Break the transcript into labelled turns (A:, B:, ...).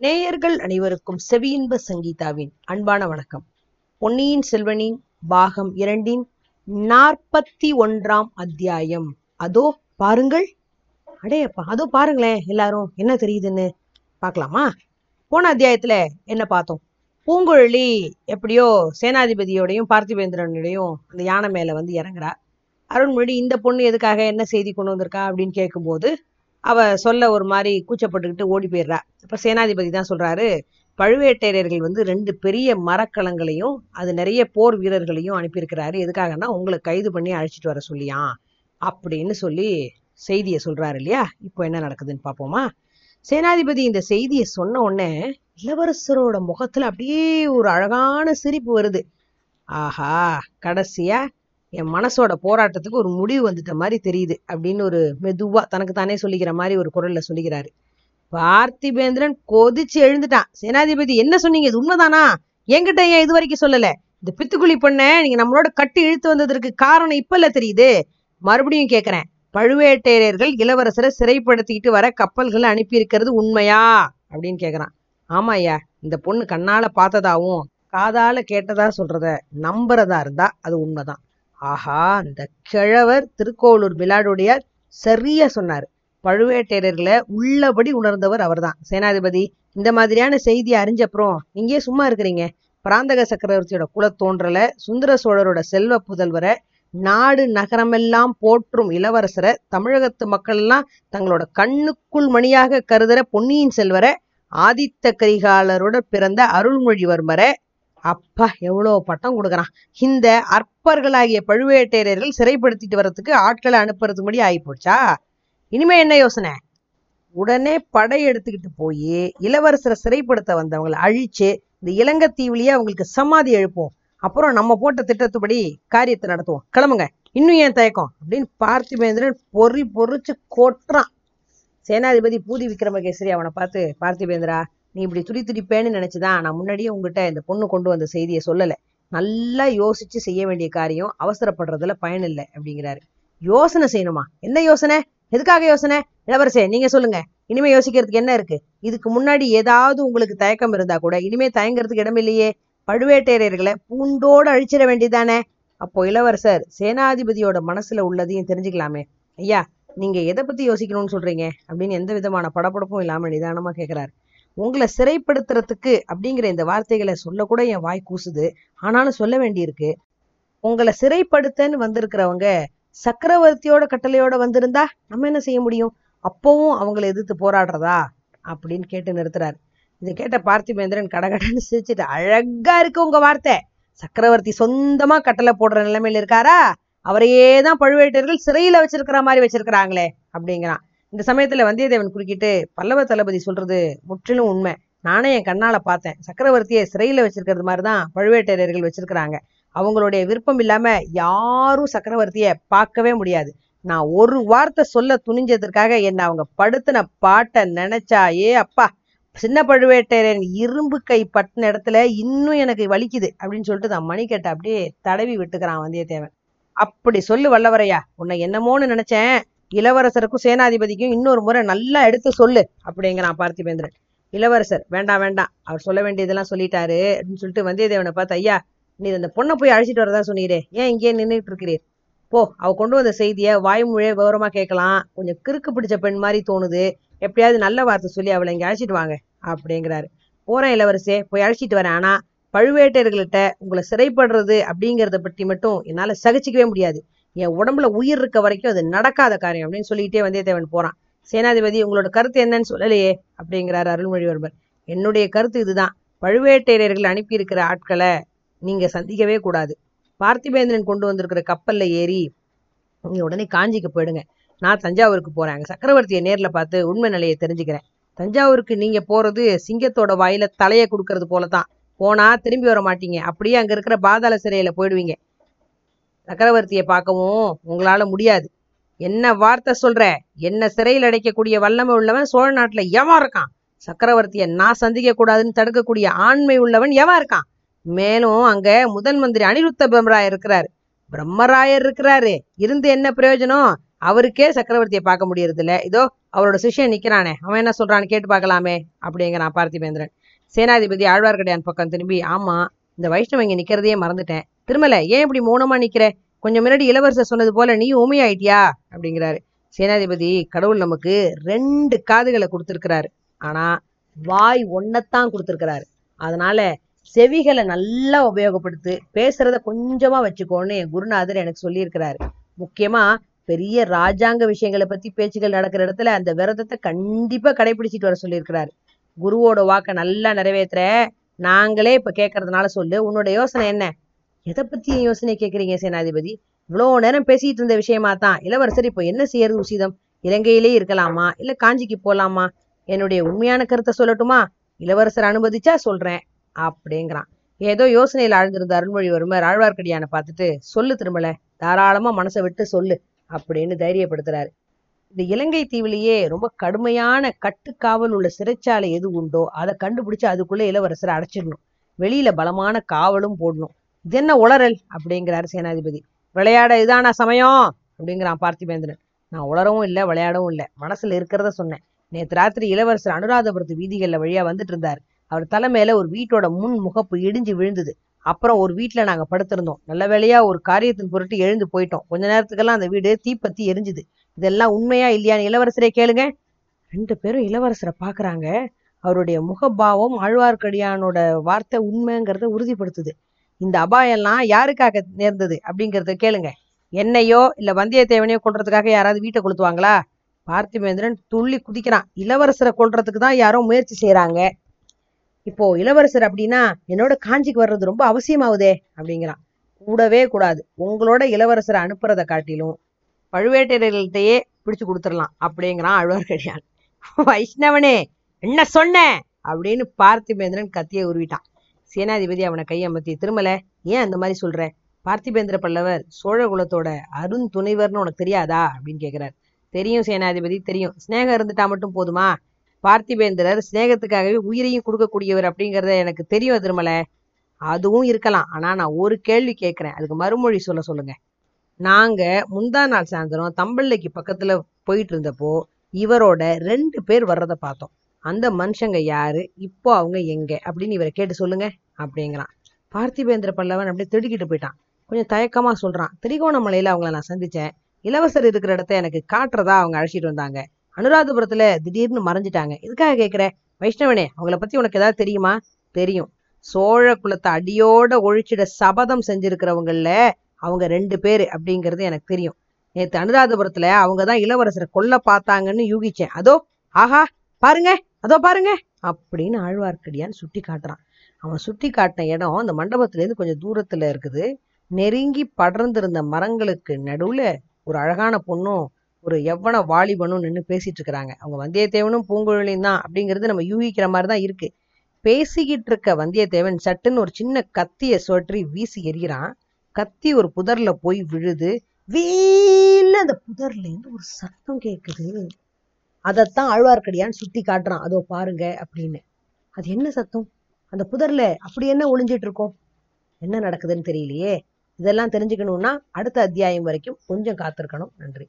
A: நேயர்கள் அனைவருக்கும் செவியின்ப சங்கீதாவின் அன்பான வணக்கம். பொன்னியின் செல்வனின் பாகம் இரண்டின் நாற்பத்தி ஒன்றாம் அத்தியாயம். அதோ பாருங்கள். அடையப்பா அதோ பாருங்களேன் எல்லாரும் என்ன தெரியுதுன்னு பார்க்கலாமா? போன அத்தியாயத்துல என்ன பார்த்தோம்? பூங்குழலி எப்படியோ சேனாதிபதியோடையும் பார்த்திபேந்திரனுடையும் அந்த யானை மேல வந்து இறங்குறா. அருண்மொழி இந்த பொண்ணு எதுக்காக என்ன செய்தி கொண்டு வந்திருக்கா அப்படின்னு கேட்கும்போது அவ சொல்ல ஒரு மாதிரி கூச்சப்பட்டுக்கிட்டு ஓடி போயிடுறா. அப்ப சேனாதிபதி தான் சொல்றாரு பழுவேட்டரையர்கள் வந்து ரெண்டு பெரிய மரக்கலங்களையும் அது நிறைய போர் வீரர்களையும் அனுப்பியிருக்கிறாரு. எதுக்காகன்னா உங்களை கைது பண்ணி அழைச்சிட்டு வர சொல்லியாம் அப்படின்னு சொல்லி செய்தியை சொல்றாரு இல்லையா? இப்போ என்ன நடக்குதுன்னு பார்ப்போமா? சேனாதிபதி இந்த செய்தியை சொன்ன உடனே இளவரசரோட முகத்துல அப்படியே ஒரு அழகான சிரிப்பு வருது. ஆஹா கடைசியா என் மனசோட போராட்டத்துக்கு ஒரு முடிவு வந்துட்ட மாதிரி தெரியுது அப்படின்னு ஒரு மெதுவா தனக்கு தானே சொல்லிக்கிற மாதிரி ஒரு குரல்ல சொல்லிக்கிறாரு. பார்த்திபேந்திரன் கொதிச்சு எழுந்துட்டான். சேனாதிபதி என்ன சொன்னீங்க? இது உண்மைதானா? என்கிட்ட ஏன் இது வரைக்கும் சொல்லல? இந்த பித்துக்குழி பண்ண நீங்க நம்மளோட கட்டி இழுத்து வந்ததற்கு காரணம் இப்ப இல்ல தெரியுது. மறுபடியும் கேக்குறேன். பழுவேட்டரையர்கள் இளவரசரை சிறைப்படுத்திக்கிட்டு வர கப்பல்களை அனுப்பியிருக்கிறது உண்மையா? அப்படின்னு கேக்குறான். ஆமா ஐயா இந்த பொண்ணு கண்ணால பார்த்ததாவும் காதால கேட்டதா சொல்றத நம்புறதா இருந்தா அது உண்மைதான். ஆஹா அந்த கிழவர் திருக்கோளூர் விளாடுடையார் சரியா சொன்னார். பழுவேட்டையர்களை உள்ளபடி உணர்ந்தவர் அவர்தான். சேனாதிபதி இந்த மாதிரியான செய்தி அறிஞ்சப்புறம் நீங்க சும்மா இருக்கிறீங்க? பிராந்தக சக்கரவர்த்தியோட குலத்தோன்றல சுந்தர சோழரோட செல்வ புதல்வரை நாடு நகரமெல்லாம் போற்றும் இளவரசரை தமிழகத்து மக்கள் எல்லாம் தங்களோட கண்ணுக்குள் மணியாக கருதுற பொன்னியின் செல்வரை ஆதித்த கரிகாலரோட பிறந்த அருள்மொழிவர்மரை அப்பா எவ்வளோ பட்டம் கொடுக்குறான். இந்த அற்பர்களாகிய பழுவேட்டையர்கள் சிறைப்படுத்திட்டு வர்றதுக்கு ஆட்களை அனுப்புறது முடி ஆகி போச்சா இனிமே என்ன யோசனை? உடனே படை எடுத்துக்கிட்டு போய் இளவரசரை சிறைப்படுத்த வந்தவங்களை அழிச்சு இந்த இலங்கைத்தீவுலயே அவங்களுக்கு சமாதி எழுப்போம் அப்புறம் நம்ம போட்ட திட்டத்துப்படி காரியத்தை நடத்துவோம். கிளம்புங்க. இன்னும் ஏன் தயக்கம்? அப்படின்னு பார்த்திபேந்திரன் பொறி பொறிச்சு கொட்டுறான். சேனாதிபதி பூதி விக்ரமகேசரி அவனை பார்த்து பார்த்திபேந்திரா நீ இப்படி துடி துடிப்பேன்னு நினைச்சுதான் நான் முன்னாடியே உங்ககிட்ட இந்த பொண்ணு கொண்டு வந்த செய்தியை சொல்லல. நல்லா யோசிச்சு செய்ய வேண்டிய காரியம் அவசரப்படுறதுல பயன் இல்லை அப்படிங்கிறாரு. யோசனை செய்யணுமா? என்ன யோசனை? எதுக்காக யோசனை? இளவரசே நீங்க சொல்லுங்க. இனிமே யோசிக்கிறதுக்கு என்ன இருக்கு? இதுக்கு முன்னாடி ஏதாவது உங்களுக்கு தயக்கம் இருந்தா கூட இனிமே தயங்குறதுக்கு இடம் இல்லையே. பழுவேட்டையர்களை பூண்டோடு அழிச்சிட வேண்டியதானே அப்போ இளவரசர் சேனாதிபதியோட மனசுல உள்ளதையும் தெரிஞ்சுக்கலாமே. ஐயா நீங்க எதை பத்தி யோசிக்கணும்னு சொல்றீங்க? அப்படின்னு எந்த விதமான படப்படப்பும் இல்லாம நிதானமா கேட்கிறாரு உங்களை சிறைப்படுத்துறதுக்கு அப்படிங்கிற இந்த வார்த்தைகளை சொல்லக்கூட என் வாய் கூசுது. ஆனாலும் சொல்ல வேண்டியிருக்கு. உங்களை சிறைப்படுத்தன்னு வந்திருக்கிறவங்க சக்கரவர்த்தியோட கட்டளையோட வந்திருந்தா நம்ம என்ன செய்ய முடியும்? அப்பவும் அவங்கள எதிர்த்து போராடுறதா? அப்படின்னு கேட்டு நிறுத்துறாரு. இதை கேட்ட பார்த்திபேந்திரன் கடகடன்னு சிரிச்சுட்டு அழகா இருக்கு உங்க வார்த்தை. சக்கரவர்த்தி சொந்தமா கட்டளை போடுற நிலைமையில இருக்காரா? அவரையே தான் பழுவேட்டர்கள் சிறையில வச்சிருக்கிற மாதிரி வச்சிருக்கிறாங்களே அப்படிங்கிறான். இந்த சமயத்துல வந்தியத்தேவன் குறுக்கிட்டு பல்லவ தளபதி சொல்றது முற்றிலும் உண்மை. நானே என் கண்ணால பார்த்தேன். சக்கரவர்த்தியை சிறையில வச்சிருக்கிறது மாதிரிதான் பழுவேட்டரையர்கள் வச்சிருக்கிறாங்க. அவங்களுடைய விருப்பம் இல்லாம யாரும் சக்கரவர்த்திய பார்க்கவே முடியாது. நான் ஒரு வார்த்தை சொல்ல துணிஞ்சதற்காக என்ன அவங்க படுத்தின பாட்டை நினைச்சா ஏ அப்பா. சின்ன பழுவேட்டரையன் இரும்பு கை பட்டின இடத்துல இன்னும் எனக்கு வலிக்குது அப்படின்னு சொல்லிட்டு தான் மணிக்கட்டை அப்படியே தடவி விட்டுக்கிறான் வந்தியத்தேவன். அப்படி சொல்லு வல்லவரையா. உன்னை என்னமோன்னு நினைச்சேன். இளவரசருக்கும் சேனாதிபதிக்கும் இன்னொரு முறை நல்லா எடுத்து சொல்லு அப்படிங்கிறான் பார்த்திபேந்திரன். இளவரசர் வேண்டாம் வேண்டாம் அவர் சொல்ல வேண்டியதெல்லாம் சொல்லிட்டாரு அப்படின்னு சொல்லிட்டு வந்தியத்தேவனை பார்த்து ஐயா நீ அந்த பொண்ணை போய் அழைச்சிட்டு வரதா சொன்னீரே ஏன் இங்கேயே நின்றுட்டு இருக்கிறீர் போ அவ கொண்டு வந்த செய்தியை வாய்மொழியை விவரமா கேட்கலாம் கொஞ்சம் கிறுக்கு பிடிச்ச பெண் மாதிரி தோணுது எப்படியாவது நல்ல வார்த்தை சொல்லி அவளை இங்க அழைச்சிட்டு வாங்க அப்படிங்கிறாரு. போறேன் இளவரசே போய் அழைச்சிட்டு வரேன் ஆனா பழுவேட்டையர்கள்ட்ட உங்களை சிறைப்படுறது அப்படிங்கிறத பற்றி மட்டும் என்னால சகிச்சிக்கவே முடியாது. என் உடம்புல உயிர் இருக்க வரைக்கும் அது நடக்காத காரியம் அப்படின்னு சொல்லிக்கிட்டே வந்தியத்தேவன் போறான். சேனாதிபதி உங்களோட கருத்து என்னன்னு சொல்லலையே அப்படிங்கிறார் அருள்மொழிவர்மர். என்னுடைய கருத்து இதுதான். பழுவேட்டையர்கள் அனுப்பியிருக்கிற ஆட்களை நீங்க சந்திக்கவே கூடாது. பார்த்திபேந்திரன் கொண்டு வந்திருக்கிற கப்பல்ல ஏறி நீங்க உடனே காஞ்சிக்கு போயிடுங்க. நான் தஞ்சாவூருக்கு போறேன். அங்க சக்கரவர்த்தியை நேர்ல பார்த்து உண்மை நிலையை தெரிஞ்சுக்கிறேன். தஞ்சாவூருக்கு நீங்க போறது சிங்கத்தோட வாயில தலையை கொடுக்கறது போலதான் போனா திரும்பி வர மாட்டீங்க. அப்படியே அங்க இருக்கிற பாதாள சிறையில போயிடுவீங்க. சக்கரவர்த்தியை பார்க்கவும் உங்களால முடியாது. என்ன வார்த்தை சொல்ற? என்ன சிறையில் அடைக்கக்கூடிய வல்லமை உள்ளவன் சோழ நாட்டுல எவன் இருக்கான்? சக்கரவர்த்தியை நான் சந்திக்க கூடாதுன்னு தடுக்கக்கூடிய ஆண்மை உள்ளவன் எவன் இருக்கான்? மேலும் அங்க முதல் மந்திரி அனிருத்த பிரம்மராயர் இருக்கிறாரு. பிரம்மராயர் இருக்கிறாரு. இருந்து என்ன பிரயோஜனம்? அவருக்கே சக்கரவர்த்தியை பார்க்க முடியறது இல்ல இதோ அவரோட சிஷ்யன் நிக்கிறானே. அவன் என்ன சொல்றான்னு கேட்டு பார்க்கலாமே அப்படிங்கிறான் பார்த்திபேந்திரன். சேனாதிபதி ஆழ்வார்க்கடியான் பக்கம் திரும்பி ஆமா இந்த வைஷ்ணவ இங்க நிக்கிறதையே மறந்துட்டேன். திருமல ஏன் இப்படி மௌனமா நிக்கிற? கொஞ்சம் முன்னாடி இளவரசர் சொன்னது போல நீ ஊமையாயிட்டியா? அப்படிங்கிறாரு. சேனாதிபதி கடவுள் நமக்கு ரெண்டு காதுகளை கொடுத்துருக்கிறாரு. ஆனா வாய் ஒன்னத்தான் கொடுத்துருக்கிறாரு. அதனால செவிகளை நல்லா உபயோகப்படுத்து பேசுறத கொஞ்சமா வச்சுக்கோன்னு என் குருநாதர் எனக்கு சொல்லியிருக்கிறாரு. முக்கியமா பெரிய ராஜாங்க விஷயங்களை பத்தி பேச்சுகள் நடக்கிற இடத்துல அந்த விரதத்தை கண்டிப்பா கடைபிடிச்சிட்டு வர சொல்லியிருக்கிறாரு. குருவோட வாக்க நல்லா நிறைவேத்துற நாங்களே இப்ப கேட்கறதுனால சொல்லு உன்னோட யோசனை என்ன? எதை பத்தி யோசனை கேட்கறீங்க சேனாதிபதி? இவ்வளவு நேரம் பேசிட்டு இருந்த விஷயமா தான். இளவரசர் இப்போ என்ன செய்யறது உசிதம்? இலங்கையிலே இருக்கலாமா? இல்ல காஞ்சிக்கு போலாமா? என்னுடைய உண்மையான கருத்தை சொல்லட்டுமா? இளவரசர் அனுமதிச்சா சொல்றேன் அப்படிங்கிறான். ஏதோ யோசனையில் ஆழ்ந்திருந்த அருள்மொழிவர்மர் ஆழ்வார்க்கடியான பார்த்துட்டு சொல்லு திரும்பல தாராளமா மனசை விட்டு சொல்லு அப்படின்னு தைரியப்படுத்துறாரு. இந்த இலங்கை தீவிலேயே ரொம்ப கடுமையான கட்டுக்காவல் உள்ள சிறைச்சாலை எது உண்டோ அதை கண்டுபிடிச்சு அதுக்குள்ள இளவரசரை அடைச்சிடணும். வெளியில பலமான காவலும் போடணும். இது என்ன உளறல் அப்படிங்கிறார் சேனாதிபதி. விளையாட இதானா சமயம்? அப்படிங்கிறான் பார்த்திபேந்திரன். நான் உளரவும் இல்லை விளையாடவும் இல்லை. மனசுல இருக்கிறத சொன்னேன். நேற்று ராத்திரி இளவரசர் அனுராதபுரத்து வீதிகள்ல வழியா வந்துட்டு இருந்தார். அவர் தலைமையில ஒரு வீட்டோட முன் முகப்பு இடிஞ்சு விழுந்தது. அப்புறம் ஒரு வீட்டுல நாங்க படுத்திருந்தோம். நல்ல வேளையா ஒரு காரியத்தின் பொருட்டு எழுந்து போயிட்டோம். கொஞ்ச நேரத்துக்கெல்லாம் அந்த வீடு தீப்பத்தி எரிஞ்சுது. இதெல்லாம் உண்மையா இல்லையான்னு இளவரசரே கேளுங்க. ரெண்டு பேரும் இளவரசரை பாக்குறாங்க. அவருடைய முகபாவம் ஆழ்வார்க்கடியானோட வார்த்தை உண்மைங்கிறத உறுதிப்படுத்துது. இந்த அபாயம்லாம் யாருக்காக நேர்ந்தது அப்படிங்கிறத கேளுங்க. என்னையோ இல்ல வந்தியத்தேவனையோ கொள்றதுக்காக யாராவது வீட்டை கொளுத்துவாங்களா? பார்த்திவேந்திரன் துள்ளி குதிக்கிறான். இளவரசரை கொள்றதுக்கு தான் யாரோ முயற்சி செய்யறாங்க இப்போ இளவரசர் அப்படின்னா என்னோட காஞ்சிக்கு வர்றது ரொம்ப அவசியமாகுதே அப்படிங்கிறான். கூடவே கூடாது. உங்களோட இளவரசரை அனுப்புறதை காட்டிலும் பழுவேட்டரையர்கள்ட்டையே பிடிச்சு கொடுத்துடலாம் அப்படிங்கிறான் ஆழ்வார்க்கடியான் வைஷ்ணவனே என்ன சொன்ன? அப்படின்னு பார்த்திபேந்திரன் கத்தியை உருவிட்டான். சேனாதிபதி அவனை கையமர்த்தி திருமலை ஏன் அந்த மாதிரி சொல்ற? பார்த்திபேந்திர பல்லவர் சோழ குலத்தோட அருந்துணைவர்னு உனக்கு தெரியாதா? அப்படின்னு கேட்கிறார் தெரியும் சேனாதிபதி தெரியும். சிநேகம் இருந்துட்டா மட்டும் போதுமா? பார்த்திபேந்திரர் சிநேகத்துக்காகவே உயிரையும் கொடுக்கக்கூடியவர் அப்படிங்கறத எனக்கு தெரியும் திருமலை. அதுவும் இருக்கலாம். ஆனா நான் ஒரு கேள்வி கேட்கிறேன் அதுக்கு மறுமொழி சொல்ல சொல்லுங்க. நாங்க முந்தா நாள் சாயந்தரம் தம்பள்ளைக்கு பக்கத்துல போயிட்டு இருந்தப்போ இவரோட ரெண்டு பேர் வர்றதை பார்த்தோம். அந்த மனுஷங்க யாரு? இப்போ அவங்க எங்க? அப்படின்னு இவரை கேட்டு சொல்லுங்க அப்படிங்கிறான். பார்த்திபேந்திர பல்லவன் அப்படியே திடுக்கிட்டு போயிட்டான். கொஞ்சம் தயக்கமா சொல்றான். திரிகோணமலையில அவங்கள நான் சந்திச்சேன். இளவரசர் இருக்கிற இடத்த எனக்கு காட்டுறதா அவங்க அழைச்சிட்டு வந்தாங்க. அனுராதபுரத்துல திடீர்னு மறைஞ்சிட்டாங்க. இதுக்காக கேட்குற வைஷ்ணவனே அவங்கள பத்தி உனக்கு ஏதாவது தெரியுமா? தெரியும். சோழ குலத்தை அடியோட ஒழிச்சிட சபதம் செஞ்சிருக்கிறவங்கள அவங்க ரெண்டு பேரு அப்படிங்கிறது எனக்கு தெரியும். நேத்து அனுராதபுரத்துல அவங்க தான் இளவரசரை கொல்ல பார்த்தாங்கன்னு யூகிச்சேன். அதோ ஆஹா பாருங்க அதோ பாருங்க அப்படின்னு ஆழ்வார்க்கடியான் சுட்டி காட்டுறான். அவன் சுட்டி காட்டின இடம் அந்த மண்டபத்துல இருந்து கொஞ்சம் தூரத்துல இருக்குது. நெருங்கி படர்ந்திருந்த மரங்களுக்கு நடுவுல ஒரு அழகான பொண்ணும் ஒரு எவ்வன வாலிபனும் நின்று பேசிட்டு இருக்கிறாங்க. அவங்க வந்தியத்தேவனும் பூங்குழலியும் தான் அப்படிங்கிறது நம்ம யூகிக்கிற மாதிரி தான் இருக்கு. பேசிக்கிட்டு இருக்க வந்தியத்தேவன் சட்டுன்னு ஒரு சின்ன கத்தியை சுழற்றி வீசி எறிகிறான். கத்தி ஒரு புதர்ல போய் விழுது. வீல அந்த புதர்ல இருந்து ஒரு சத்தம் கேக்குது. அதைத்தான் ஆழ்வார்க்கடியான் சுத்தி காட்டுறான். அதோ பாருங்க அப்படின்னு. அது என்ன சத்தம்? அந்த புதர்ல அப்படி என்ன ஒளிஞ்சிட்டு இருக்கும்? என்ன நடக்குதுன்னு தெரியலையே. இதெல்லாம் தெரிஞ்சுக்கணும்னா அடுத்த அத்தியாயம் வரைக்கும் கொஞ்சம் காத்திருக்கணும். நன்றி.